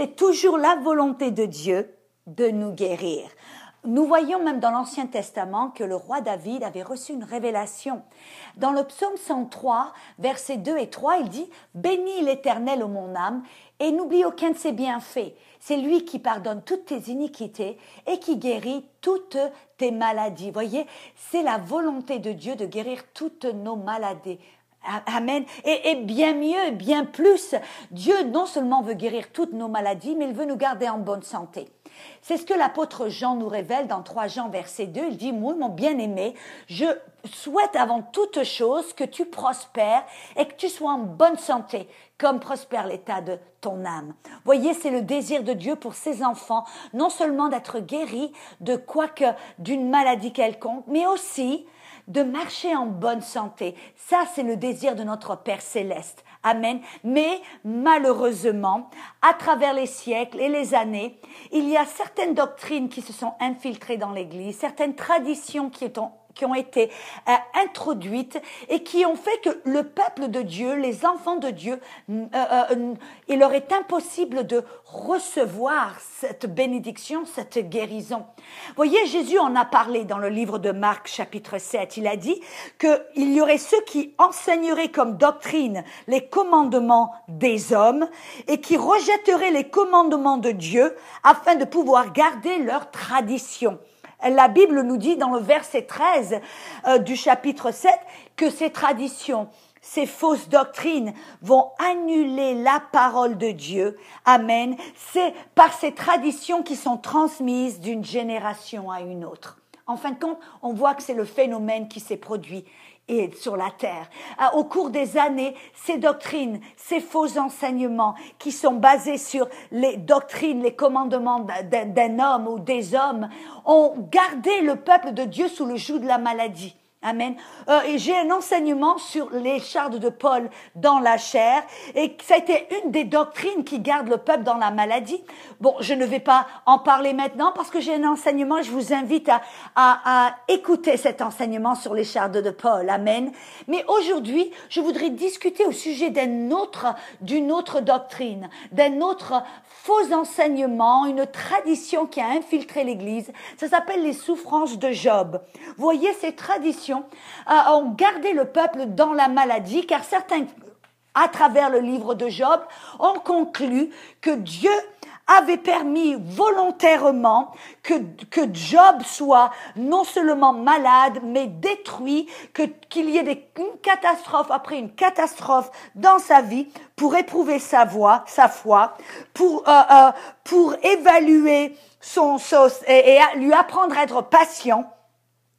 c'est toujours la volonté de Dieu de nous guérir. Nous voyons même dans l'Ancien Testament que le roi David avait reçu une révélation. Dans le psaume 103, versets 2 et 3, il dit Bénis l'Éternel, ô mon âme, et n'oublie aucun de ses bienfaits. C'est lui qui pardonne toutes tes iniquités et qui guérit toutes tes maladies. Voyez, c'est la volonté de Dieu de guérir toutes nos maladies. Amen. Et, bien mieux, bien plus, Dieu non seulement veut guérir toutes nos maladies, mais il veut nous garder en bonne santé. C'est ce que l'apôtre Jean nous révèle dans 3 Jean verset 2. Il dit, moi, mon bien-aimé, je souhaite avant toute chose que tu prospères et que tu sois en bonne santé, comme prospère l'état de ton âme. Voyez, c'est le désir de Dieu pour ses enfants, non seulement d'être guéris de quoi que d'une maladie quelconque, mais aussi de marcher en bonne santé. Ça, c'est le désir de notre Père céleste. Amen. Mais malheureusement, à travers les siècles et les années, il y a certaines doctrines qui se sont infiltrées dans l'Église, certaines traditions qui ont qui ont été euh, introduites et qui ont fait que le peuple de Dieu, les enfants de Dieu, euh, euh, il leur est impossible de recevoir cette bénédiction, cette guérison. Voyez, Jésus en a parlé dans le livre de Marc chapitre 7. Il a dit qu'il y aurait ceux qui enseigneraient comme doctrine les commandements des hommes et qui rejetteraient les commandements de Dieu afin de pouvoir garder leur tradition. La Bible nous dit dans le verset 13 euh, du chapitre 7 que ces traditions, ces fausses doctrines vont annuler la parole de Dieu. Amen. C'est par ces traditions qui sont transmises d'une génération à une autre. En fin de compte, on voit que c'est le phénomène qui s'est produit et sur la terre. Ah, au cours des années, ces doctrines, ces faux enseignements qui sont basés sur les doctrines, les commandements d'un homme ou des hommes, ont gardé le peuple de Dieu sous le joug de la maladie. Amen. Euh, et j'ai un enseignement sur les chardes de Paul dans la chair, et ça a été une des doctrines qui garde le peuple dans la maladie. Bon, je ne vais pas en parler maintenant parce que j'ai un enseignement. Je vous invite à écouter cet enseignement sur les chardes de Paul. Amen. Mais aujourd'hui, je voudrais discuter au sujet d'un autre, d'une autre doctrine, d'un autre faux enseignement, une tradition qui a infiltré l'Église. Ça s'appelle les souffrances de Job. voyez ces traditions ont gardé le peuple dans la maladie, car certains, à travers le livre de Job, ont conclu que Dieu avait permis volontairement que, que Job soit non seulement malade, mais détruit, que, qu'il y ait des, une catastrophe après une catastrophe dans sa vie pour éprouver sa voix, sa foi, pour, euh, euh, pour évaluer son sauce et lui apprendre à être patient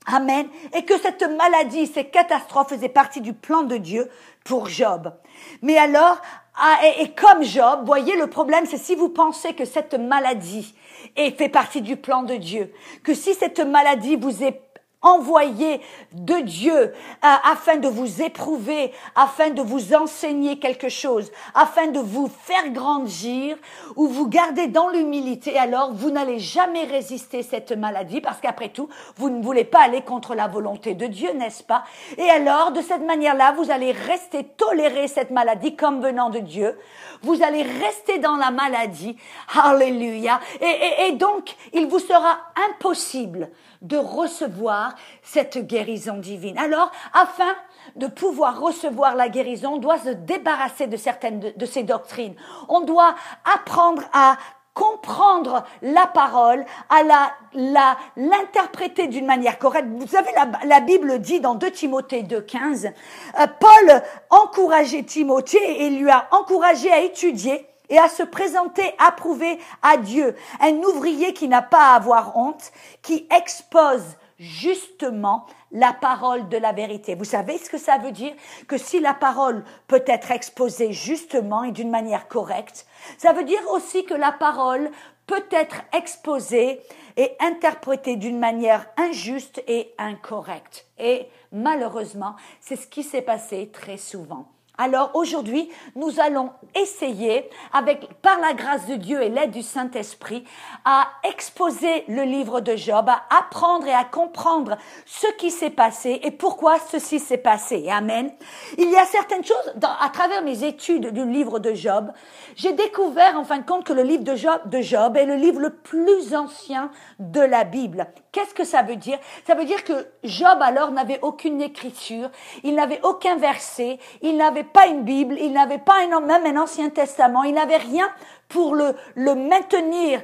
Amen. Et que cette maladie, ces catastrophes faisaient partie du plan de Dieu pour Job. Mais alors, ah, et, comme Job, voyez, le problème, c'est si vous pensez que cette maladie fait partie du plan de Dieu, que si cette maladie vous est envoyé de Dieu euh, afin de vous éprouver, afin de vous enseigner quelque chose, afin de vous faire grandir ou vous garder dans l'humilité, alors vous n'allez jamais résister cette maladie parce qu'après tout, vous ne voulez pas aller contre la volonté de Dieu, n'est-ce pas? Et alors, de cette manière-là, vous allez rester tolérer cette maladie comme venant de Dieu. Vous allez rester dans la maladie. Alléluia. Et, et donc, il vous sera impossible de recevoir cette guérison divine. Alors, afin de pouvoir recevoir la guérison, on doit se débarrasser de certaines de, ces doctrines. On doit apprendre à comprendre la parole, à la, la, l'interpréter d'une manière correcte. Vous savez, la, la Bible dit dans 2 Timothée 2.15, euh, Paul encourageait Timothée et lui a encouragé à étudier et à se présenter approuvé à Dieu. Un ouvrier qui n'a pas à avoir honte, qui expose justement la parole de la vérité. Vous savez ce que ça veut dire? Que si la parole peut être exposée justement et d'une manière correcte, ça veut dire aussi que la parole peut être exposée et interprétée d'une manière injuste et incorrecte. Et malheureusement, c'est ce qui s'est passé très souvent. Alors aujourd'hui, nous allons essayer, avec, par la grâce de Dieu et l'aide du Saint-Esprit, à exposer le livre de Job, à apprendre et à comprendre ce qui s'est passé et pourquoi ceci s'est passé. Amen. Il y a certaines choses, à travers mes études du livre de Job, j'ai découvert en fin de compte que le livre de Job, de Job est le livre le plus ancien de la Bible. Qu'est-ce que ça veut dire? Ça veut dire que Job alors n'avait aucune écriture, il n'avait aucun verset, il n'avait pas une Bible, il n'avait pas même un Ancien Testament, il n'avait rien pour le, maintenir,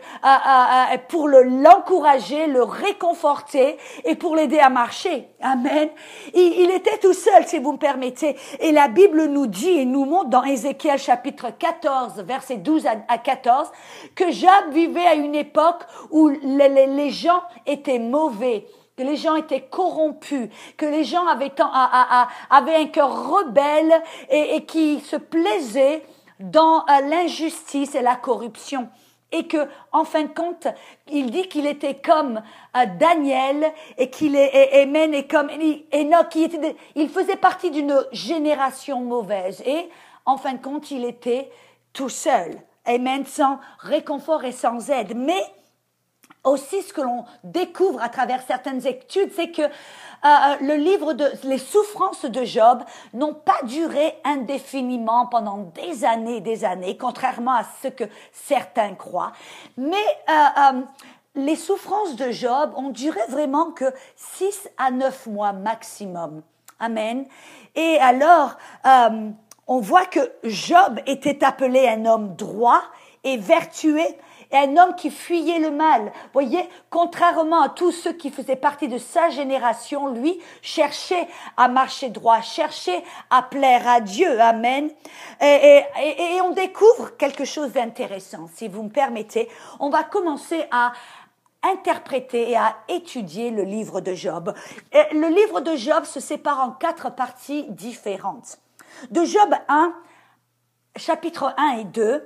pour le, l'encourager, le réconforter et pour l'aider à marcher. Amen. Il, était tout seul, si vous me permettez. Et la Bible nous dit et nous montre dans Ézéchiel chapitre 14, verset 12 à, 14, que Job vivait à une époque où les, les, les gens étaient mauvais que les gens étaient corrompus, que les gens avaient, un cœur rebelle et, qui se plaisaient dans euh, l'injustice et la corruption. Et que, en fin de compte, il dit qu'il était comme euh, Daniel et qu'il est, et, et, comme Enoch, il, était, faisait partie d'une génération mauvaise. Et, en fin de compte, il était tout seul. Amen, sans réconfort et sans aide. Mais aussi ce que l'on découvre à travers certaines études, c'est que euh, le livre de les souffrances de Job n'ont pas duré indéfiniment pendant des années, des années, contrairement à ce que certains croient. Mais euh, euh, les souffrances de Job ont duré vraiment que 6 à 9 mois maximum. Amen. Et alors, on voit que Job était appelé un homme droit et vertueux un homme qui fuyait le mal. Voyez, contrairement à tous ceux qui faisaient partie de sa génération, lui cherchait à marcher droit, cherchait à plaire à Dieu. Amen. Et, et on découvre quelque chose d'intéressant, si vous me permettez. On va commencer à interpréter et à étudier le livre de Job. le livre de Job se sépare en quatre parties différentes. De Job 1, chapitre 1 et 2, euh,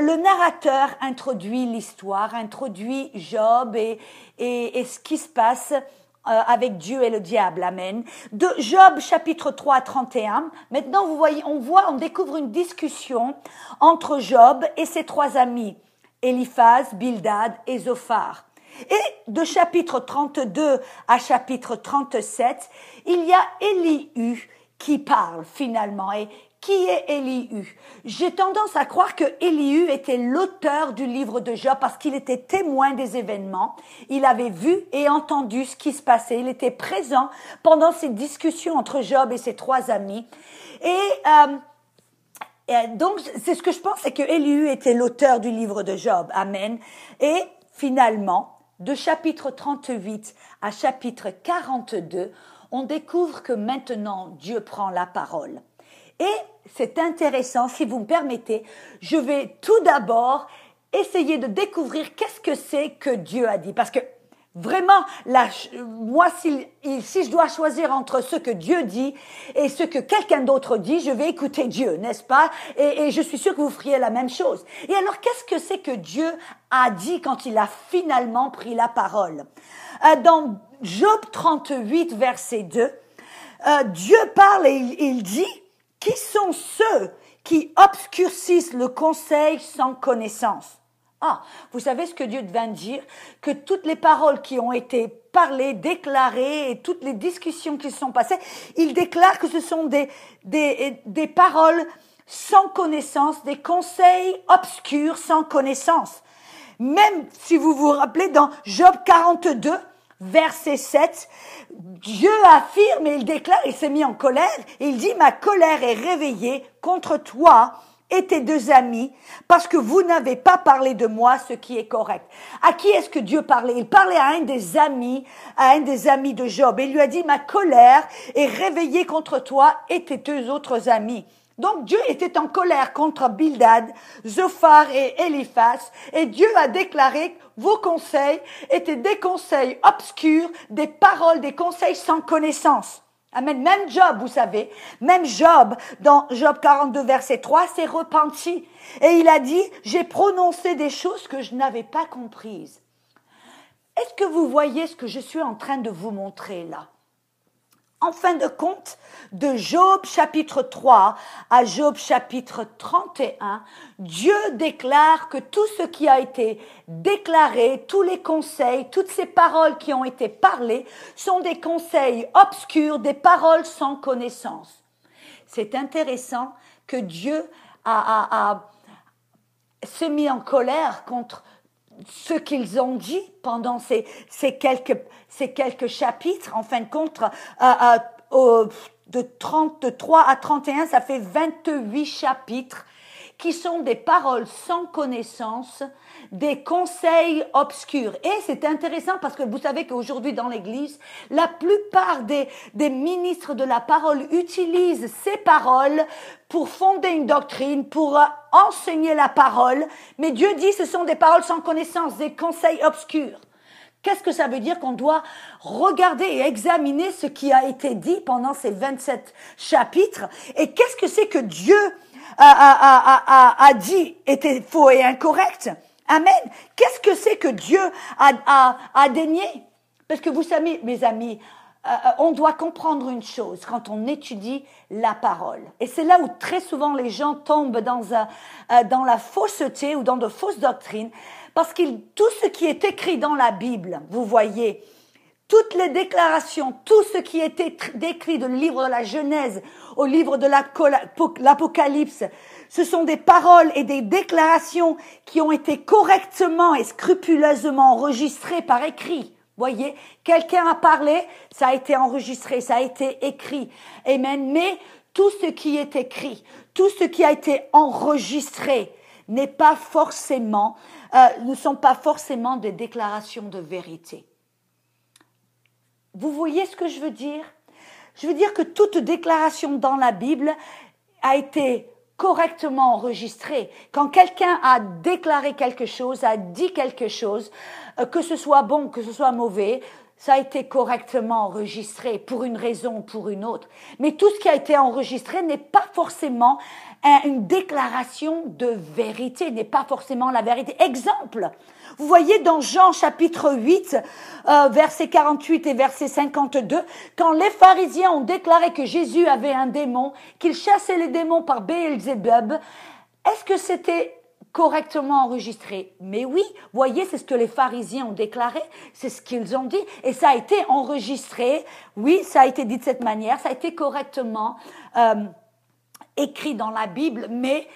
le narrateur introduit l'histoire, introduit Job et, et, ce qui se passe euh, avec Dieu et le diable. Amen. De Job chapitre 3 à 31. Maintenant, vous voyez, on voit, on découvre une discussion entre Job et ses trois amis, Eliphaz, Bildad et Zophar. Et de chapitre 32 à chapitre 37, il y a Elihu qui parle finalement et qui est Elihu? J'ai tendance à croire que Elihu était l'auteur du livre de Job parce qu'il était témoin des événements. Il avait vu et entendu ce qui se passait. Il était présent pendant ces discussions entre Job et ses trois amis. Et, euh, donc, c'est ce que je pense, c'est que Elihu était l'auteur du livre de Job. Amen. Et finalement, de chapitre 38 à chapitre 42, on découvre que maintenant Dieu prend la parole. Et c'est intéressant, si vous me permettez, je vais tout d'abord essayer de découvrir qu'est-ce que c'est que Dieu a dit. Parce que vraiment, moi, si, je dois choisir entre ce que Dieu dit et ce que quelqu'un d'autre dit, je vais écouter Dieu, n'est-ce pas? Et, je suis sûre que vous feriez la même chose. Et alors, qu'est-ce que c'est que Dieu a dit quand il a finalement pris la parole? Euh, Dans Job 38, verset 2, euh, Dieu parle et il dit, qui sont ceux qui obscurcissent le conseil sans connaissance? Ah, vous savez ce que Dieu vient dire? Que toutes les paroles qui ont été parlées, déclarées et toutes les discussions qui se sont passées, il déclare que ce sont des, des, des paroles sans connaissance, des conseils obscurs sans connaissance. Même si vous vous rappelez dans Job 42, verset 7, Dieu affirme et il déclare, il s'est mis en colère, et il dit, ma colère est réveillée contre toi et tes deux amis, parce que vous n'avez pas parlé de moi ce qui est correct. À qui est-ce que Dieu parlait? Il parlait à un des amis, à un des amis de Job, et il lui a dit, ma colère est réveillée contre toi et tes deux autres amis. Donc Dieu était en colère contre Bildad, Zophar et Eliphaz, et Dieu a déclaré vos conseils étaient des conseils obscurs, des paroles, des conseils sans connaissance. Amen. Même Job, vous savez, même Job, dans Job 42, verset 3, s'est repenti. Et il a dit, j'ai prononcé des choses que je n'avais pas comprises. Est-ce que vous voyez ce que je suis en train de vous montrer là? En fin de compte, de Job chapitre 3 à Job chapitre 31, Dieu déclare que tout ce qui a été déclaré, tous les conseils, toutes ces paroles qui ont été parlées sont des conseils obscurs, des paroles sans connaissance. C'est intéressant que Dieu a, a, mis en colère contre ce qu'ils ont dit pendant ces, ces, quelques, ces quelques chapitres, en fin de compte, euh, euh, de 33 à 31, ça fait 28 chapitres qui sont des paroles sans connaissance, des conseils obscurs. Et c'est intéressant parce que vous savez qu'aujourd'hui dans l'Église, la plupart des, des ministres de la parole utilisent ces paroles pour fonder une doctrine, pour euh, enseigner la parole. Mais Dieu dit ce sont des paroles sans connaissance, des conseils obscurs. Qu'est-ce que ça veut dire qu'on doit regarder et examiner ce qui a été dit pendant ces 27 chapitres? Et qu'est-ce que c'est que Dieu a, a, a, dit était faux et incorrect Amen. Qu'est-ce que c'est que Dieu a, a, dénié Parce que vous savez, mes amis, euh, euh, on doit comprendre une chose quand on étudie la parole. Et c'est là où très souvent les gens tombent dans, un, euh, dans la fausseté ou dans de fausses doctrines. Parce que tout ce qui est écrit dans la Bible, vous voyez, toutes les déclarations, tout ce qui était décrit de le livre de la Genèse au livre de l'Apocalypse, ce sont des paroles et des déclarations qui ont été correctement et scrupuleusement enregistrées par écrit. Voyez, quelqu'un a parlé, ça a été enregistré, ça a été écrit. Amen. Mais tout ce qui est écrit, tout ce qui a été enregistré n'est pas forcément, euh, ne sont pas forcément des déclarations de vérité. Vous voyez ce que je veux dire? Je veux dire que toute déclaration dans la Bible a été correctement enregistrée. Quand quelqu'un a déclaré quelque chose, a dit quelque chose, euh, que ce soit bon, que ce soit mauvais, ça a été correctement enregistré pour une raison ou pour une autre. Mais tout ce qui a été enregistré n'est pas forcément une déclaration de vérité, n'est pas forcément la vérité. Exemple, vous voyez dans Jean chapitre 8, euh, verset 48 et verset 52, quand les pharisiens ont déclaré que Jésus avait un démon, qu'il chassait les démons par Beelzebub, est-ce que c'était correctement enregistré? Mais oui, voyez, c'est ce que les pharisiens ont déclaré, c'est ce qu'ils ont dit, et ça a été enregistré. Oui, ça a été dit de cette manière, ça a été correctement euh, écrit dans la Bible, mais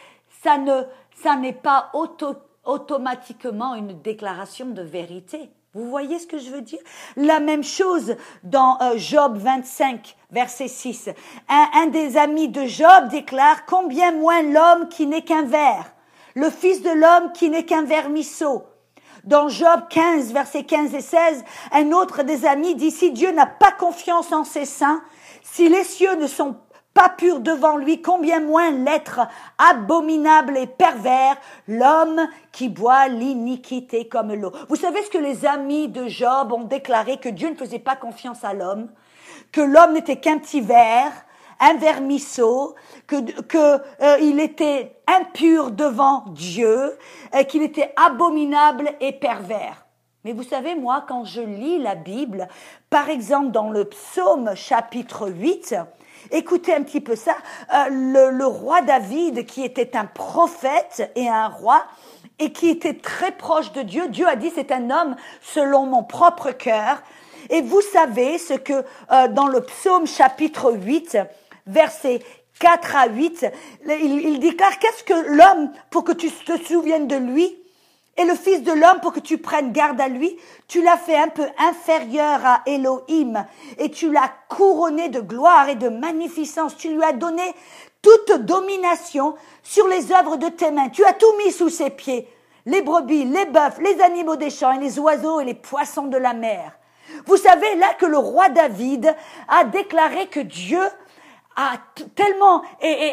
ça ne, ça n'est pas auto automatiquement une déclaration de vérité. Vous voyez ce que je veux dire? La même chose dans euh, Job 25, verset 6. Un, des amis de Job déclare Combien moins l'homme qui n'est qu'un ver, le fils de l'homme qui n'est qu'un vermisseau. Dans Job 15, verset 15 et 16, un autre des amis dit Si Dieu n'a pas confiance en ses saints, si les cieux ne sont pas pur devant lui, combien moins l'être abominable et pervers, l'homme qui boit l'iniquité comme l'eau. Vous savez ce que les amis de Job ont déclaré que Dieu ne faisait pas confiance à l'homme, que l'homme n'était qu'un petit ver, un vermisseau, que, euh, était impur devant Dieu, euh, qu'il était abominable et pervers. Mais vous savez, moi, quand je lis la Bible, par exemple dans le psaume chapitre 8, Écoutez un petit peu ça. Euh, le, roi David, qui était un prophète et un roi, et qui était très proche de Dieu, Dieu a dit c'est un homme selon mon propre cœur. Et vous savez ce que euh, dans le psaume chapitre 8, verset 4 à 8, il, il déclare qu'est-ce que l'homme pour que tu te souviennes de lui et le Fils de l'homme pour que tu prennes garde à lui, tu l'as fait un peu inférieur à Elohim et tu l'as couronné de gloire et de magnificence. Tu lui as donné toute domination sur les œuvres de tes mains. Tu as tout mis sous ses pieds. Les brebis, les bœufs, les animaux des champs et les oiseaux et les poissons de la mer. Vous savez là que le roi David a déclaré que Dieu tellement et,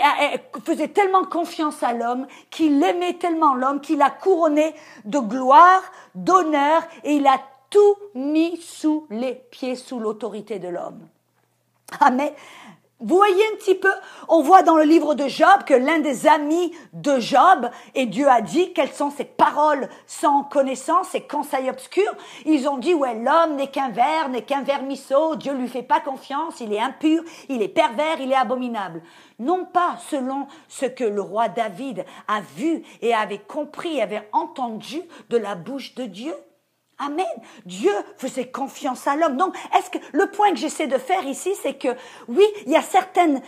faisait tellement confiance à l'homme qu'il aimait tellement l'homme qu'il a couronné de gloire, d'honneur et il a tout mis sous les pieds, sous l'autorité de l'homme. Amen. Vous voyez un petit peu, on voit dans le livre de Job que l'un des amis de Job, et Dieu a dit quelles sont ses paroles sans connaissance, ses conseils obscurs, ils ont dit, ouais, l'homme n'est qu'un ver, n'est qu'un vermisseau, Dieu lui fait pas confiance, il est impur, il est pervers, il est abominable. Non pas selon ce que le roi David a vu et avait compris, avait entendu de la bouche de Dieu. Amen. Dieu faisait confiance à l'homme. Donc, est-ce que le point que j'essaie de faire ici, c'est que oui, il y a certaines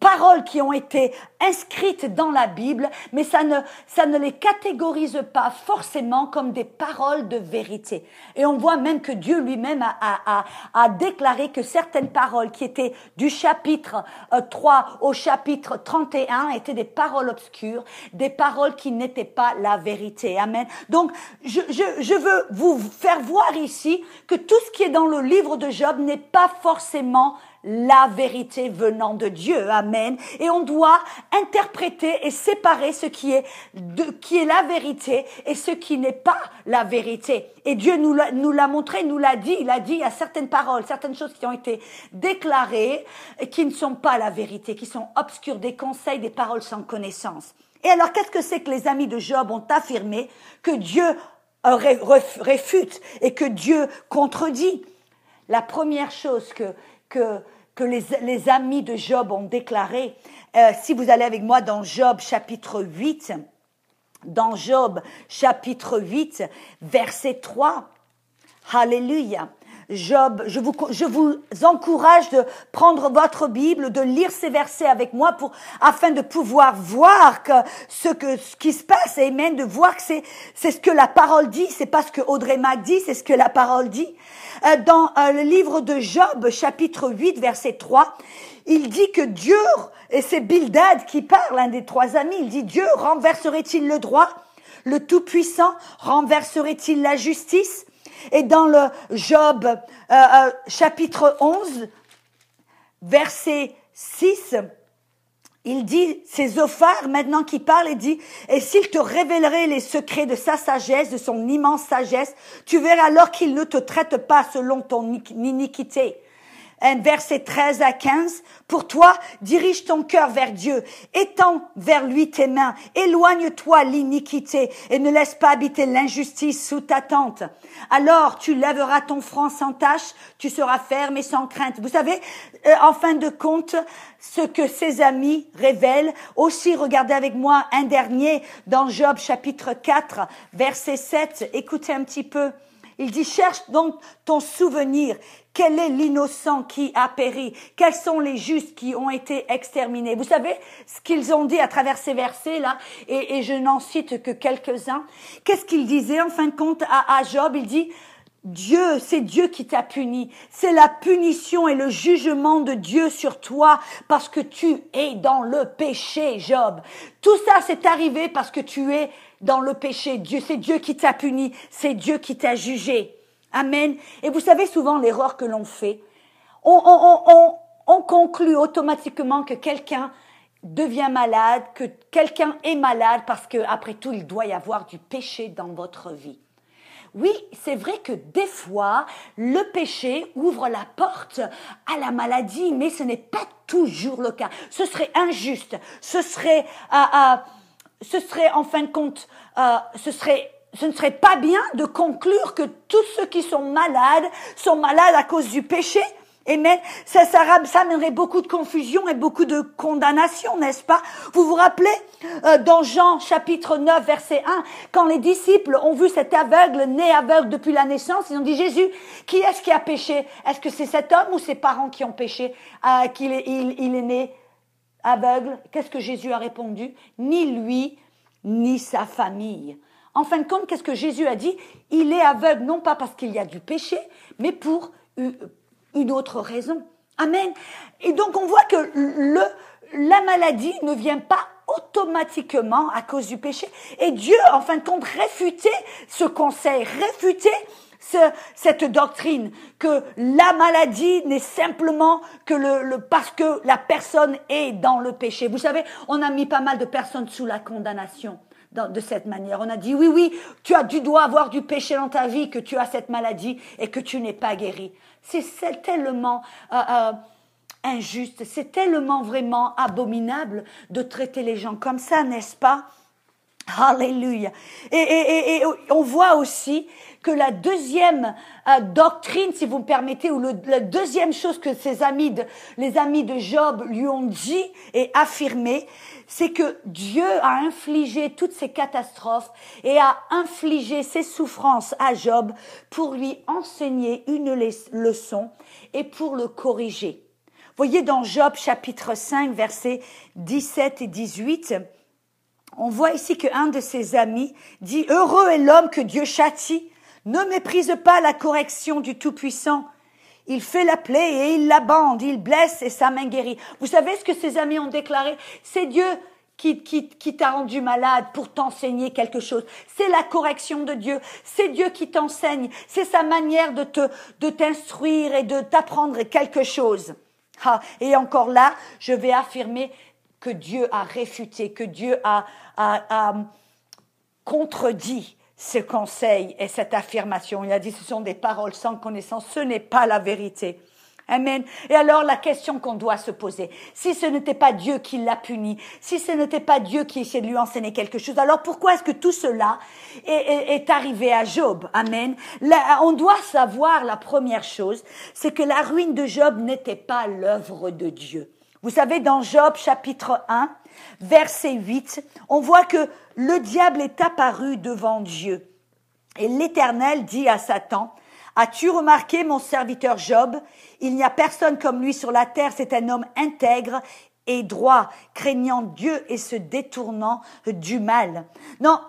paroles qui ont été inscrites dans la Bible, mais ça ne, ça ne les catégorise pas forcément comme des paroles de vérité. Et on voit même que Dieu lui-même a, a, a, déclaré que certaines paroles qui étaient du chapitre 3 euh, au chapitre 31 étaient des paroles obscures, des paroles qui n'étaient pas la vérité. Amen. Donc, je, je, je veux vous faire voir ici que tout ce qui est dans le livre de Job n'est pas forcément la vérité venant de Dieu. Amen. Et on doit interpréter et séparer ce qui est, de, qui est la vérité et ce qui n'est pas la vérité. Et Dieu nous l'a, nous l'a montré, nous l'a dit. Il a dit à certaines paroles, certaines choses qui ont été déclarées et qui ne sont pas la vérité, qui sont obscures, des conseils, des paroles sans connaissance. Et alors, qu'est-ce que c'est que les amis de Job ont affirmé? Que Dieu réfute et que Dieu contredit. La première chose que, les, amis de Job ont déclaré, euh, si vous allez avec moi dans Job chapitre 8, dans Job chapitre 8, verset 3, Alléluia. Job, je vous, encourage de prendre votre Bible, de lire ces versets avec moi pour, afin de pouvoir voir ce qui se passe, amen, de voir que c'est, c'est ce que la parole dit, c'est pas ce que Audrey Mac dit, c'est ce que la parole dit. Euh, dans euh, le livre de Job, chapitre 8, verset 3, il dit que Dieu, et c'est Bildad qui parle, un des trois amis, il dit Dieu renverserait-il le droit? Le Tout-Puissant renverserait-il la justice? Et dans le Job euh, euh, chapitre 11, verset 6, il dit, c'est Zophar maintenant qui parle et dit, et s'il te révélerait les secrets de sa sagesse, de son immense sagesse, tu verras alors qu'il ne te traite pas selon ton iniquité verset 13 à 15. Pour toi, dirige ton cœur vers Dieu, étends vers lui tes mains, éloigne-toi l'iniquité et ne laisse pas habiter l'injustice sous ta tente. Alors tu lèveras ton front sans tache, tu seras ferme et sans crainte. Vous savez, euh, en fin de compte, ce que ses amis révèlent. Aussi, regardez avec moi un dernier dans Job chapitre 4, verset 7. Écoutez un petit peu. Il dit, cherche donc ton souvenir. Quel est l'innocent qui a péri? Quels sont les justes qui ont été exterminés? Vous savez ce qu'ils ont dit à travers ces versets-là, et, je n'en cite que quelques-uns. Qu'est-ce qu'il disait en fin de compte à, à Job? Il dit, Dieu, c'est Dieu qui t'a puni. C'est la punition et le jugement de Dieu sur toi parce que tu es dans le péché, Job. Tout ça, c'est arrivé parce que tu es dans le péché. Dieu, c'est Dieu qui t'a puni. C'est Dieu qui t'a jugé. Amen. Et vous savez souvent l'erreur que l'on fait. On, on, on, on conclut automatiquement que quelqu'un devient malade, que quelqu'un est malade parce que après tout, il doit y avoir du péché dans votre vie. Oui, c'est vrai que des fois, le péché ouvre la porte à la maladie, mais ce n'est pas toujours le cas. Ce serait injuste, ce serait, euh, euh, ce serait en fin de compte, euh, ce serait ce ne serait pas bien de conclure que tous ceux qui sont malades sont malades à cause du péché. Mais ça, ça, ça amènerait beaucoup de confusion et beaucoup de condamnation, n'est-ce pas? Vous vous rappelez euh, dans Jean chapitre 9 verset 1, quand les disciples ont vu cet aveugle né aveugle depuis la naissance, ils ont dit Jésus, qui est-ce qui a péché? Est-ce que c'est cet homme ou ses parents qui ont péché euh, qu'il il, il est né aveugle? Qu'est-ce que Jésus a répondu Ni lui, ni sa famille. En fin de compte, qu'est-ce que Jésus a dit? Il est aveugle non pas parce qu'il y a du péché, mais pour une autre raison. Amen. Et donc on voit que le, la maladie ne vient pas automatiquement à cause du péché. Et Dieu, en fin de compte, réfutait ce conseil, réfutait ce, cette doctrine que la maladie n'est simplement que le, le, parce que la personne est dans le péché. Vous savez, on a mis pas mal de personnes sous la condamnation de cette manière. On a dit oui, oui, tu as, du dois avoir du péché dans ta vie, que tu as cette maladie et que tu n'es pas guéri. C'est tellement euh, euh, injuste. C'est tellement vraiment abominable de traiter les gens comme ça, n'est-ce pas? Alléluia. Et, on voit aussi que la deuxième euh, doctrine, si vous me permettez, ou la deuxième chose que ses amis, les amis de Job lui ont dit et affirmé, c'est que Dieu a infligé toutes ces catastrophes et a infligé ces souffrances à Job pour lui enseigner une leçon et pour le corriger. Voyez dans Job chapitre 5 versets 17 et 18, on voit ici qu'un de ses amis dit Heureux est l'homme que Dieu châtie, ne méprise pas la correction du Tout-Puissant. Il fait la plaie et il la bande, il blesse et sa main guérit. Vous savez ce que ses amis ont déclaré? C'est Dieu qui, t'a rendu malade pour t'enseigner quelque chose. C'est la correction de Dieu. C'est Dieu qui t'enseigne. C'est sa manière de t'instruire et de t'apprendre quelque chose. Ah, et encore là, je vais affirmer que Dieu a réfuté, que Dieu a contredit ce conseil et cette affirmation. Il a dit ce sont des paroles sans connaissance, ce n'est pas la vérité. Amen. Et alors la question qu'on doit se poser, si ce n'était pas Dieu qui l'a puni, si ce n'était pas Dieu qui essayait de lui enseigner quelque chose, alors pourquoi est-ce que tout cela est, arrivé à Job? Amen. on doit savoir la première chose, c'est que la ruine de Job n'était pas l'œuvre de Dieu. Vous savez, dans Job chapitre 1, verset 8, on voit que le diable est apparu devant Dieu. Et l'Éternel dit à Satan, As-tu remarqué mon serviteur Job? Il n'y a personne comme lui sur la terre, c'est un homme intègre et droit, craignant Dieu et se détournant du mal. Non,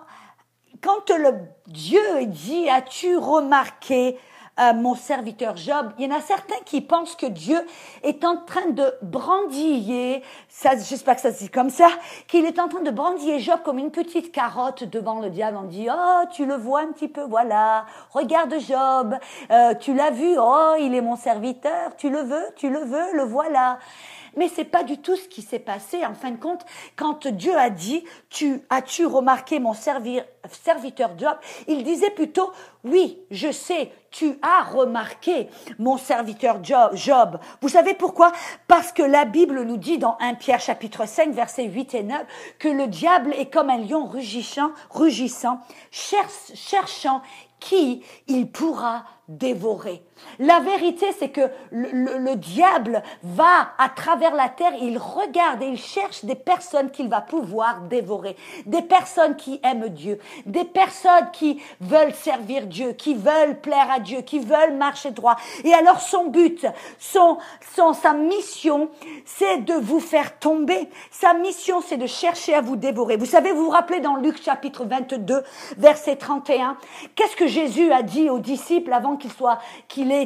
quand le Dieu dit As-tu remarqué euh, mon serviteur Job, il y en a certains qui pensent que Dieu est en train de brandiller, ça, j'espère que ça se dit comme ça, qu'il est en train de brandiller Job comme une petite carotte devant le diable. On dit, oh, tu le vois un petit peu, voilà, regarde Job, euh, tu l'as vu, oh, il est mon serviteur, tu le veux, tu le veux, le voilà. Mais c'est pas du tout ce qui s'est passé. En fin de compte, quand Dieu a dit, tu as-tu remarqué mon serviteur Job, il disait plutôt, oui, je sais, tu as remarqué mon serviteur Job? Vous savez pourquoi? Parce que la Bible nous dit dans 1 Pierre chapitre 5 versets 8 et 9 que le diable est comme un lion rugissant, rugissant cherchant qui il pourra dévorer. La vérité, c'est que le, diable va à travers la terre, il regarde et il cherche des personnes qu'il va pouvoir dévorer, des personnes qui aiment Dieu, des personnes qui veulent servir Dieu, qui veulent plaire à Dieu, qui veulent marcher droit. Et alors son but, son, son sa mission, c'est de vous faire tomber. Sa mission, c'est de chercher à vous dévorer. Vous savez, vous vous rappelez dans Luc chapitre 22, verset 31, qu'est-ce que Jésus a dit aux disciples avant qu'il soit, qu'il euh,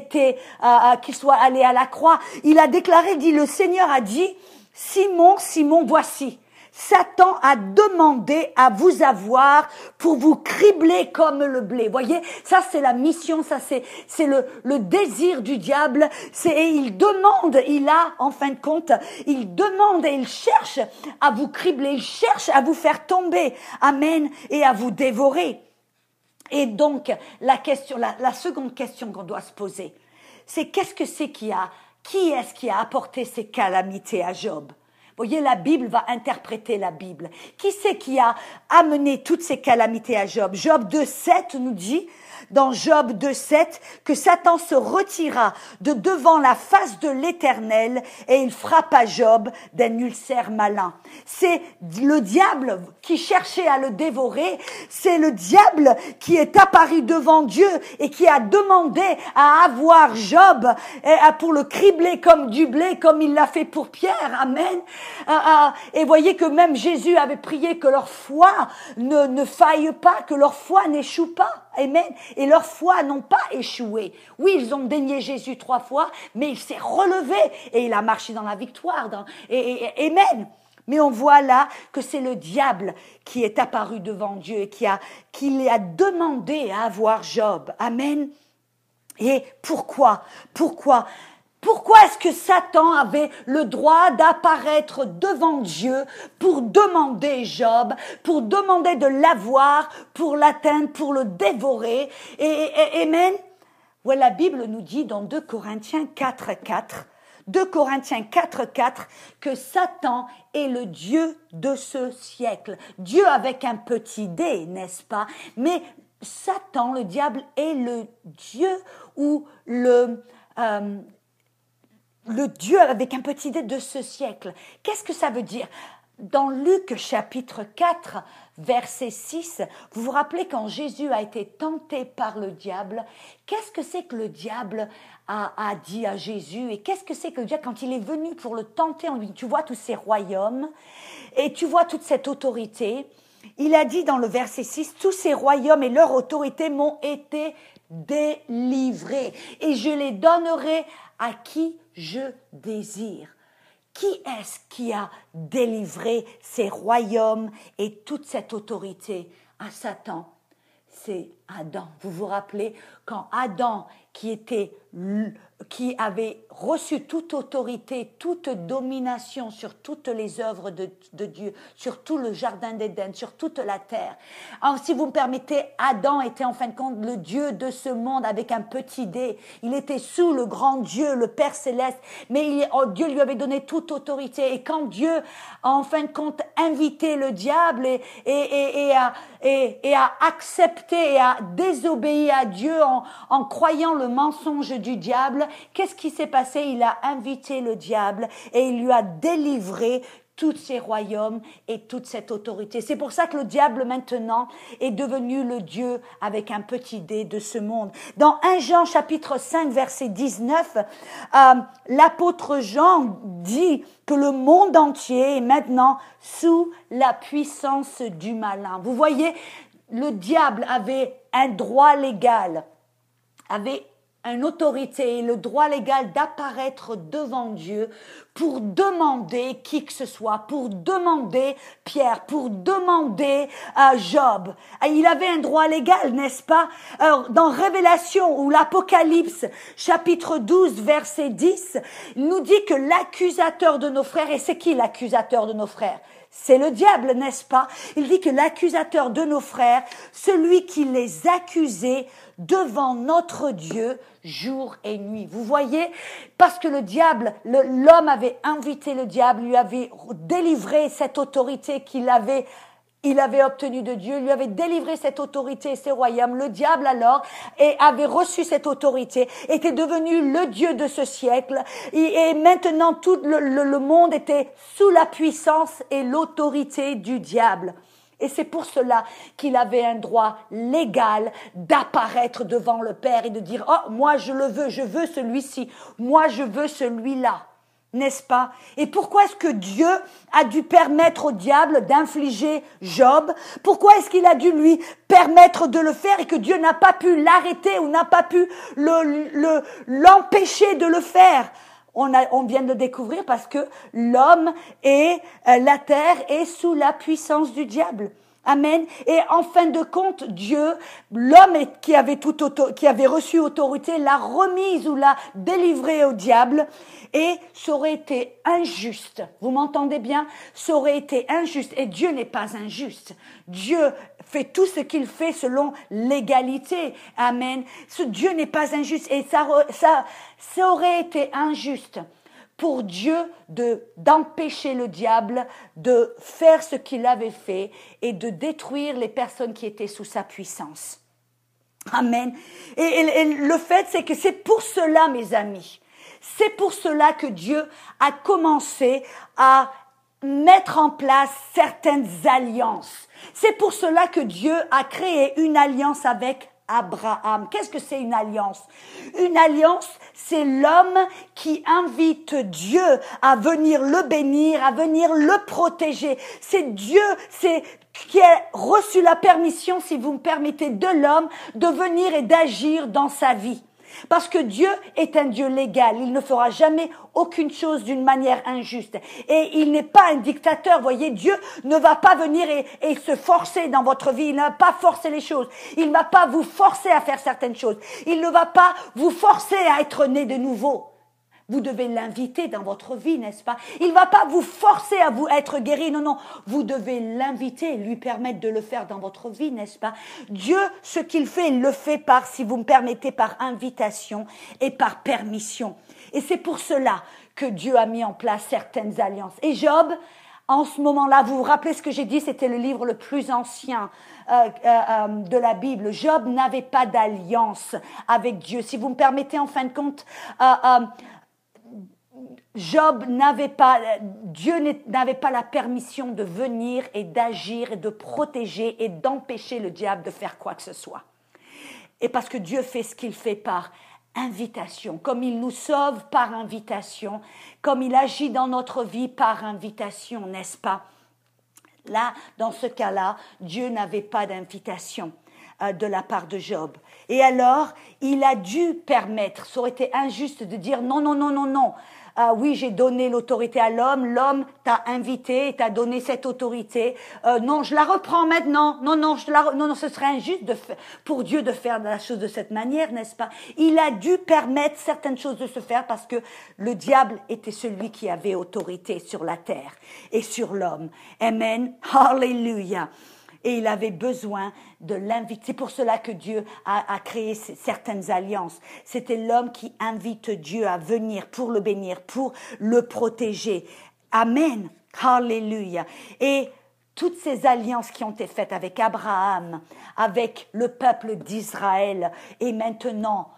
euh, qu'il soit allé à la croix. Il a déclaré, dit, le Seigneur a dit, Simon, Simon, voici. Satan a demandé à vous avoir pour vous cribler comme le blé. Voyez, ça c'est la mission, ça c'est c'est le le désir du diable. C'est et il demande, il a en fin de compte, il demande et il cherche à vous cribler, il cherche à vous faire tomber. Amen et à vous dévorer. Et donc, la question, la, seconde question qu'on doit se poser, c'est qu'est-ce que c'est qui a, qui est-ce qui a apporté ces calamités à Job? Vous voyez, la Bible va interpréter la Bible. Qui c'est qui a amené toutes ces calamités à Job? Job 2.7 nous dit, dans Job 2.7 que Satan se retira de devant la face de l'Éternel et il frappa Job d'un ulcère malin. C'est le diable qui cherchait à le dévorer, c'est le diable qui est apparu devant Dieu et qui a demandé à avoir Job pour le cribler comme du blé, comme il l'a fait pour Pierre. Amen. Ah, ah. Et voyez que même Jésus avait prié que leur foi ne, ne faille pas, que leur foi n'échoue pas. Amen. Et leur foi n'ont pas échoué. Oui, ils ont dénié Jésus trois fois, mais il s'est relevé et il a marché dans la victoire. et, amen. Mais on voit là que c'est le diable qui est apparu devant Dieu et qui a, qui a demandé à avoir Job. Amen. Et pourquoi? Pourquoi? Pourquoi est-ce que Satan avait le droit d'apparaître devant Dieu pour demander Job, pour demander de l'avoir, pour l'atteindre, pour le dévorer? Et, Amen. La Bible nous dit dans 2 Corinthiens 4, 4, 2 Corinthiens 4, 4, que Satan est le Dieu de ce siècle. Dieu avec un petit d, n'est-ce pas? Mais Satan, le diable, est le Dieu ou le, euh, le Dieu avec un petit d de ce siècle. Qu'est-ce que ça veut dire? Dans Luc chapitre 4, verset 6, vous vous rappelez quand Jésus a été tenté par le diable, qu'est-ce que c'est que le diable a, dit à Jésus et qu'est-ce que c'est que le diable quand il est venu pour le tenter, on lui tu vois tous ces royaumes et tu vois toute cette autorité, il a dit dans le verset 6, tous ces royaumes et leur autorité m'ont été délivrés et je les donnerai à qui? Je désire. Qui est-ce qui a délivré ces royaumes et toute cette autorité? À Satan C'est Adam. Vous vous rappelez quand Adam, qui était qui avait reçu toute autorité, toute domination sur toutes les œuvres de, Dieu, sur tout le jardin d'Éden, sur toute la terre. Alors, si vous me permettez, Adam était en fin de compte le Dieu de ce monde avec un petit dé. Il était sous le grand Dieu, le Père céleste, mais oh, Dieu lui avait donné toute autorité. Et quand Dieu a en fin de compte invité le diable et, et, et, a accepté et a désobéi à Dieu en, croyant le mensonge du diable, qu'est-ce qui s'est passé? Il a invité le diable et il lui a délivré tous ses royaumes et toute cette autorité. C'est pour ça que le diable maintenant est devenu le Dieu avec un petit dé de ce monde. Dans 1 Jean chapitre 5 verset 19, euh, l'apôtre Jean dit que le monde entier est maintenant sous la puissance du malin. Vous voyez, le diable avait un droit légal, avait une autorité et le droit légal d'apparaître devant Dieu pour demander qui que ce soit, pour demander Pierre, pour demander à Job. Il avait un droit légal, n'est-ce pas? Alors, Dans Révélation ou l'Apocalypse, chapitre 12, verset 10, il nous dit que l'accusateur de nos frères, et c'est qui l'accusateur de nos frères? C'est le diable, n'est-ce pas? Il dit que l'accusateur de nos frères, celui qui les accusait devant notre Dieu jour et nuit. Vous voyez? Parce que le diable, l'homme avait invité le diable, lui avait délivré cette autorité qu'il avait il avait obtenu de Dieu, lui avait délivré cette autorité et ses royaumes. Le diable alors et avait reçu cette autorité, était devenu le Dieu de ce siècle et, maintenant tout le monde était sous la puissance et l'autorité du diable. Et c'est pour cela qu'il avait un droit légal d'apparaître devant le Père et de dire, oh, moi je le veux, je veux celui-ci, moi je veux celui-là. N'est-ce pas? Et pourquoi est-ce que Dieu a dû permettre au diable d'infliger Job? Pourquoi est-ce qu'il a dû lui permettre de le faire et que Dieu n'a pas pu l'arrêter ou n'a pas pu l'empêcher de le faire? On, vient de découvrir parce que l'homme et euh, la terre est sous la puissance du diable. Amen. Et en fin de compte, Dieu, l'homme qui avait tout qui avait reçu autorité, l'a remise ou l'a délivré au diable. Et ça aurait été injuste. Vous m'entendez bien? Ça aurait été injuste. Et Dieu n'est pas injuste. Dieu fait tout ce qu'il fait selon l'égalité. Amen. Ce Dieu n'est pas injuste. Et ça, ça, ça aurait été injuste pour Dieu de d'empêcher le diable de faire ce qu'il avait fait et de détruire les personnes qui étaient sous sa puissance. Amen. Et, le fait, c'est que c'est pour cela, mes amis, c'est pour cela que Dieu a commencé à mettre en place certaines alliances. C'est pour cela que Dieu a créé une alliance avec Abraham. Qu'est-ce que c'est une alliance? Une alliance, c'est l'homme qui invite Dieu à venir le bénir, à venir le protéger. C'est Dieu, c'est qui a reçu la permission, si vous me permettez, de l'homme de venir et d'agir dans sa vie. Parce que Dieu est un Dieu légal. Il ne fera jamais aucune chose d'une manière injuste. Et il n'est pas un dictateur. Voyez, Dieu ne va pas venir et, se forcer dans votre vie. Il ne va pas forcer les choses. Il ne va pas vous forcer à faire certaines choses. Il ne va pas vous forcer à être né de nouveau. Vous devez l'inviter dans votre vie, n'est-ce pas? Il va pas vous forcer à vous être guéri. Non, non. Vous devez l'inviter, lui permettre de le faire dans votre vie, n'est-ce pas? Dieu, ce qu'il fait, il le fait par, si vous me permettez, par invitation et par permission. Et c'est pour cela que Dieu a mis en place certaines alliances. Et Job, en ce moment-là, vous vous rappelez ce que j'ai dit, c'était le livre le plus ancien euh, euh, euh, de la Bible. Job n'avait pas d'alliance avec Dieu. Si vous me permettez, en fin de compte, Job n'avait pas, Dieu n'avait pas la permission de venir et d'agir et de protéger et d'empêcher le diable de faire quoi que ce soit. Et parce que Dieu fait ce qu'il fait par invitation, comme il nous sauve par invitation, comme il agit dans notre vie par invitation, n'est-ce pas? Là, dans ce cas-là, Dieu n'avait pas d'invitation euh, de la part de Job. Et alors, il a dû permettre, ça aurait été injuste de dire non, non, non, non, non, ah oui, j'ai donné l'autorité à l'homme, l'homme t'a invité, t'a donné cette autorité. Euh, non, je la reprends maintenant. Non, non, je la, non, non, ce serait injuste de pour Dieu de faire la chose de cette manière, n'est-ce pas? Il a dû permettre certaines choses de se faire parce que le diable était celui qui avait autorité sur la terre et sur l'homme. Amen. Hallelujah et il avait besoin de l'inviter. C'est pour cela que Dieu a, créé certaines alliances. C'était l'homme qui invite Dieu à venir pour le bénir, pour le protéger. Amen. Alléluia. Et toutes ces alliances qui ont été faites avec Abraham, avec le peuple d'Israël et maintenant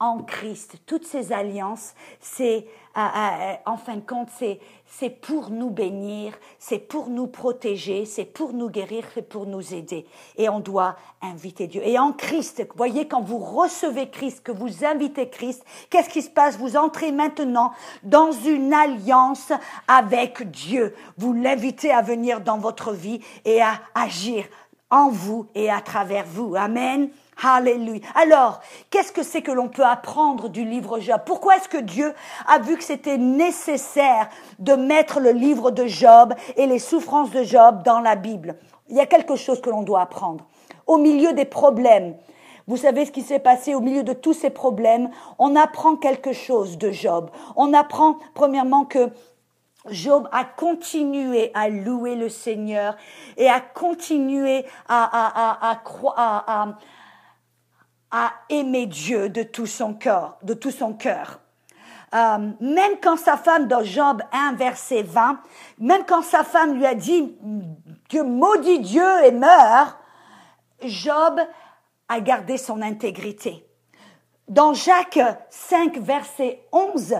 en Christ, toutes ces alliances, c'est en fin de compte, c'est, c'est pour nous bénir, c'est pour nous protéger, c'est pour nous guérir, c'est pour nous aider. Et on doit inviter Dieu. Et en Christ, voyez, quand vous recevez Christ, que vous invitez Christ, qu'est-ce qui se passe? Vous entrez maintenant dans une alliance avec Dieu. Vous l'invitez à venir dans votre vie et à agir en vous et à travers vous. Amen. Alléluia. Alors, qu'est-ce que c'est que l'on peut apprendre du livre Job? Pourquoi est-ce que Dieu a vu que c'était nécessaire de mettre le livre de Job et les souffrances de Job dans la Bible? Il y a quelque chose que l'on doit apprendre. Au milieu des problèmes, vous savez ce qui s'est passé? Au milieu de tous ces problèmes, on apprend quelque chose de Job. On apprend premièrement que Job a continué à louer le Seigneur et a continué à, à, à, à, à aimer Dieu de tout son cœur, de tout son cœur. Euh, même quand sa femme dans Job 1 verset 20, même quand sa femme lui a dit que maudit Dieu et meurt, Job a gardé son intégrité. Dans Jacques 5 verset 11,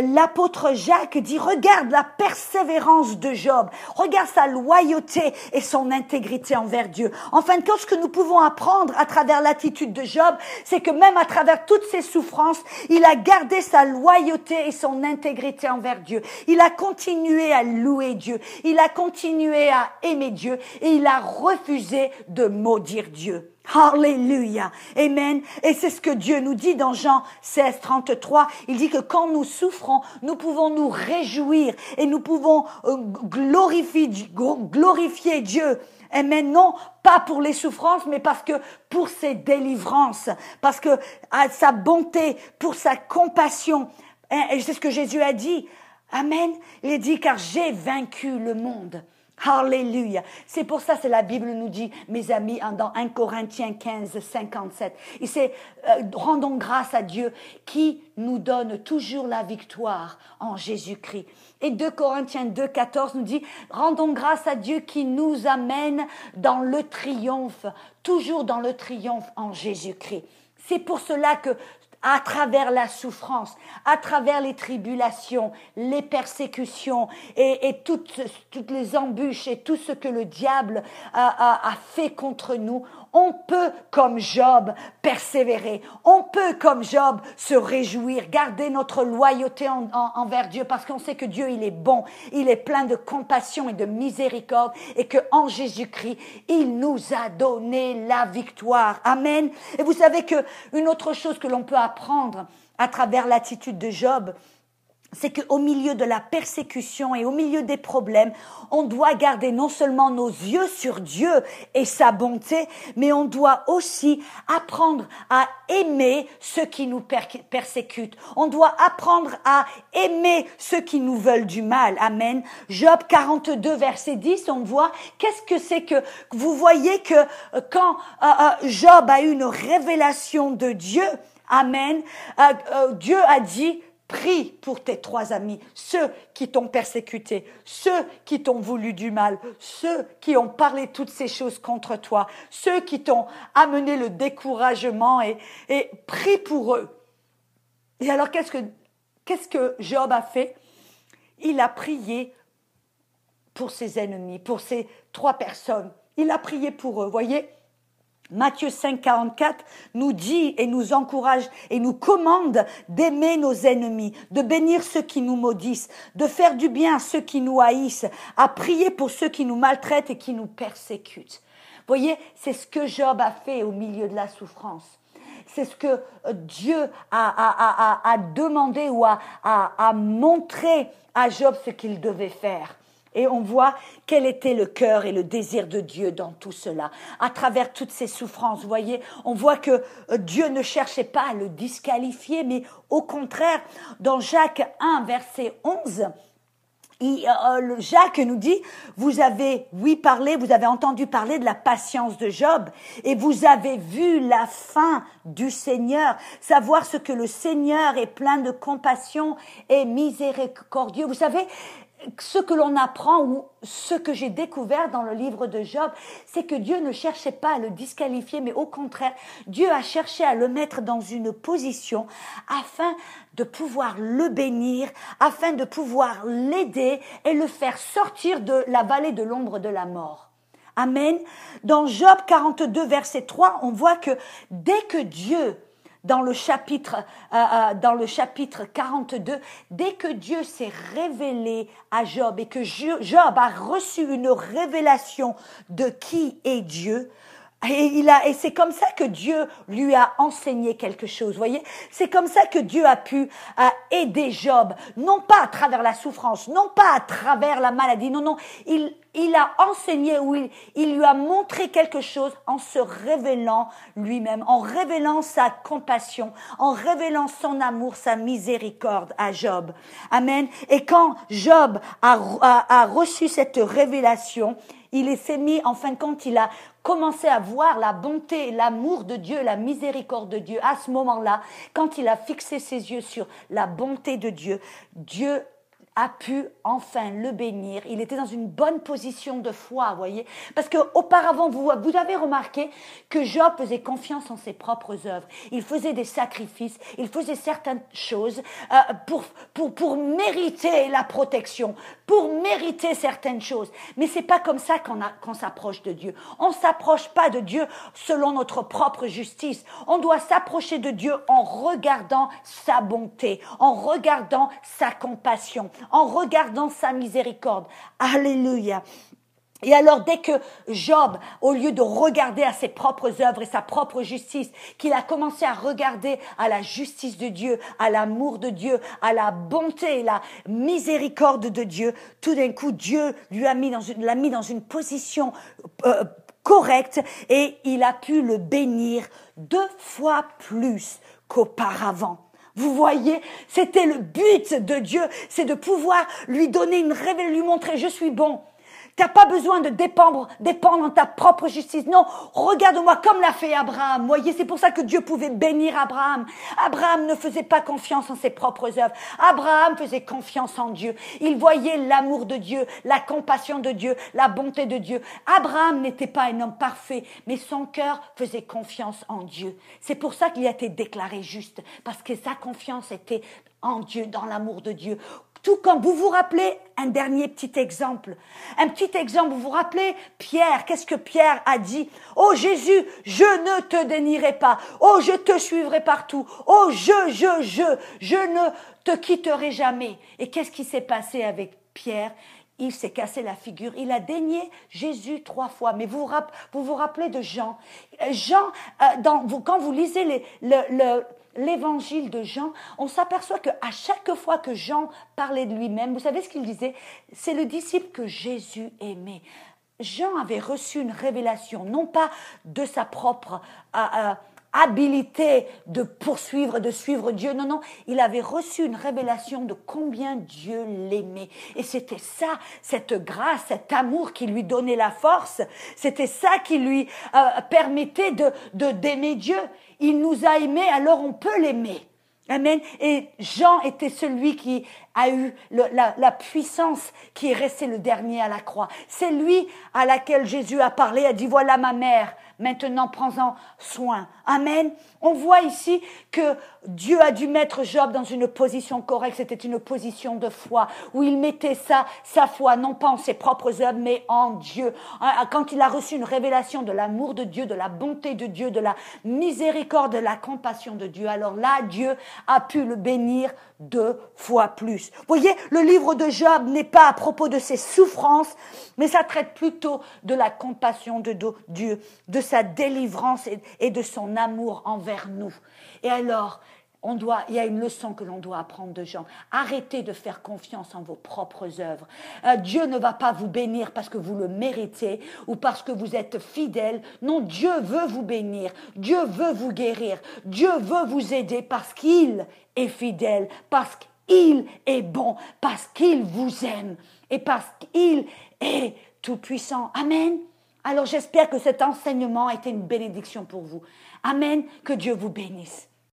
l'apôtre Jacques dit, regarde la persévérance de Job, regarde sa loyauté et son intégrité envers Dieu. En fin de compte, ce que nous pouvons apprendre à travers l'attitude de Job, c'est que même à travers toutes ses souffrances, il a gardé sa loyauté et son intégrité envers Dieu. Il a continué à louer Dieu, il a continué à aimer Dieu et il a refusé de maudire Dieu. Alléluia. Amen. Et c'est ce que Dieu nous dit dans Jean 16, 33. Il dit que quand nous souffrons, nous pouvons nous réjouir et nous pouvons euh, glorifier, glorifier Dieu. Amen. Non, pas pour les souffrances, mais parce que pour ses délivrances, parce que à sa bonté, pour sa compassion. Et c'est ce que Jésus a dit. Amen. Il a dit, car j'ai vaincu le monde. Alléluia. C'est pour ça, c'est la Bible nous dit, mes amis, dans 1 Corinthiens 15, 57. Et c'est, rendons grâce à Dieu qui nous donne toujours la victoire en Jésus-Christ. Et 2 Corinthiens 2, 14 nous dit, rendons grâce à Dieu qui nous amène dans le triomphe, toujours dans le triomphe en Jésus-Christ. C'est pour cela que à travers la souffrance, à travers les tribulations, les persécutions et, toutes, les embûches et tout ce que le diable a fait contre nous, on peut, comme Job, persévérer. On peut, comme Job, se réjouir, garder notre loyauté envers Dieu parce qu'on sait que Dieu, il est bon, il est plein de compassion et de miséricorde et que en Jésus-Christ, il nous a donné la victoire. Amen. Et vous savez que une autre chose que l'on peut apprendre à travers l'attitude de Job, c'est qu'au milieu de la persécution et au milieu des problèmes, on doit garder non seulement nos yeux sur Dieu et sa bonté, mais on doit aussi apprendre à aimer ceux qui nous persécutent. On doit apprendre à aimer ceux qui nous veulent du mal. Amen. Job 42, verset 10, on voit qu'est-ce que c'est que vous voyez que euh, quand euh, euh, Job a eu une révélation de Dieu, Amen, Dieu a dit, Prie pour tes trois amis, ceux qui t'ont persécuté, ceux qui t'ont voulu du mal, ceux qui ont parlé toutes ces choses contre toi, ceux qui t'ont amené le découragement et, prie pour eux. Et alors qu'est-ce que, qu'est-ce que Job a fait? Il a prié pour ses ennemis, pour ces trois personnes. Il a prié pour eux, voyez? Matthieu 5, 44 nous dit et nous encourage et nous commande d'aimer nos ennemis, de bénir ceux qui nous maudissent, de faire du bien à ceux qui nous haïssent, à prier pour ceux qui nous maltraitent et qui nous persécutent. Voyez, c'est ce que Job a fait au milieu de la souffrance. C'est ce que euh, Dieu a, demandé ou a montré à Job ce qu'il devait faire. Et on voit quel était le cœur et le désir de Dieu dans tout cela. À travers toutes ces souffrances, vous voyez, on voit que euh, Dieu ne cherchait pas à le disqualifier, mais au contraire, dans Jacques 1, verset 11, euh, Jacques nous dit, vous avez, oui, parlé, vous avez entendu parler de la patience de Job et vous avez vu la fin du Seigneur, savoir ce que le Seigneur est plein de compassion et miséricordieux. Vous savez, ce que l'on apprend ou ce que j'ai découvert dans le livre de Job, c'est que Dieu ne cherchait pas à le disqualifier, mais au contraire, Dieu a cherché à le mettre dans une position afin de pouvoir le bénir, afin de pouvoir l'aider et le faire sortir de la vallée de l'ombre de la mort. Amen. Dans Job 42, verset 3, on voit que dès que Dieu dans le chapitre, euh, euh, dans le chapitre 42, dès que Dieu s'est révélé à Job et que Job a reçu une révélation de qui est Dieu, et, il a, et c'est comme ça que Dieu lui a enseigné quelque chose, voyez? C'est comme ça que Dieu a pu euh, aider Job, non pas à travers la souffrance, non pas à travers la maladie, non, non, il, il a enseigné ou il, lui a montré quelque chose en se révélant lui-même, en révélant sa compassion, en révélant son amour, sa miséricorde à Job. Amen. Et quand Job a reçu cette révélation, il s'est mis, en fin de compte, il a commencé à voir la bonté, l'amour de Dieu, la miséricorde de Dieu. À ce moment-là, quand il a fixé ses yeux sur la bonté de Dieu, Dieu a pu enfin le bénir. Il était dans une bonne position de foi, voyez. Parce que auparavant, vous, vous avez remarqué que Job faisait confiance en ses propres œuvres. Il faisait des sacrifices, il faisait certaines choses euh, pour, pour, pour mériter la protection, pour mériter certaines choses. Mais c'est pas comme ça qu'on qu'on s'approche de Dieu. On s'approche pas de Dieu selon notre propre justice. On doit s'approcher de Dieu en regardant sa bonté, en regardant sa compassion en regardant sa miséricorde. Alléluia. Et alors dès que Job, au lieu de regarder à ses propres œuvres et sa propre justice, qu'il a commencé à regarder à la justice de Dieu, à l'amour de Dieu, à la bonté et la miséricorde de Dieu, tout d'un coup Dieu l'a mis dans une position euh, correcte et il a pu le bénir deux fois plus qu'auparavant. Vous voyez, c'était le but de Dieu, c'est de pouvoir lui donner une révélation, lui montrer je suis bon, tu n'as pas besoin de dépendre, dépendre de ta propre justice. Non, regarde-moi comme l'a fait Abraham. Voyez, c'est pour ça que Dieu pouvait bénir Abraham. Abraham ne faisait pas confiance en ses propres œuvres. Abraham faisait confiance en Dieu. Il voyait l'amour de Dieu, la compassion de Dieu, la bonté de Dieu. Abraham n'était pas un homme parfait, mais son cœur faisait confiance en Dieu. C'est pour ça qu'il a été déclaré juste, parce que sa confiance était en Dieu, dans l'amour de Dieu. Tout comme vous vous rappelez un dernier petit exemple. Un petit exemple, vous vous rappelez Pierre, qu'est-ce que Pierre a dit Oh Jésus, je ne te dénierai pas. Oh, je te suivrai partout. Oh, je, je, je, je ne te quitterai jamais. Et qu'est-ce qui s'est passé avec Pierre? Il s'est cassé la figure. Il a dénié Jésus trois fois. Mais vous vous, rappelez de Jean? Jean, euh, dans, quand vous lisez le l'évangile de Jean, on s'aperçoit que à chaque fois que Jean parlait de lui-même, vous savez ce qu'il disait? C'est le disciple que Jésus aimait. Jean avait reçu une révélation, non pas de sa propre euh, euh, habilité de poursuivre, de suivre Dieu. Non, non, il avait reçu une révélation de combien Dieu l'aimait. Et c'était ça, cette grâce, cet amour qui lui donnait la force. C'était ça qui lui euh, permettait de d'aimer Dieu. Il nous a aimés, alors on peut l'aimer. Amen. Et Jean était celui qui a eu la, puissance, qui est resté le dernier à la croix. C'est lui à laquelle Jésus a parlé, a dit, voilà ma mère, Maintenant, prends-en soin. Amen. On voit ici que Dieu a dû mettre Job dans une position correcte. C'était une position de foi où il mettait sa, foi, non pas en ses propres œuvres, mais en Dieu. Quand il a reçu une révélation de l'amour de Dieu, de la bonté de Dieu, de la miséricorde, de la compassion de Dieu, alors là, Dieu a pu le bénir deux fois plus. Vous voyez, le livre de Job n'est pas à propos de ses souffrances, mais ça traite plutôt de la compassion de Dieu, de sa délivrance et de son amour envers nous. Et alors, on doit, il y a une leçon que l'on doit apprendre de Jean. Arrêtez de faire confiance en vos propres œuvres. Euh, Dieu ne va pas vous bénir parce que vous le méritez ou parce que vous êtes fidèle. Non, Dieu veut vous bénir. Dieu veut vous guérir. Dieu veut vous aider parce qu'il est fidèle, parce qu'il est bon, parce qu'il vous aime et parce qu'il est tout puissant. Amen. Alors j'espère que cet enseignement a été une bénédiction pour vous. Amen. Que Dieu vous bénisse.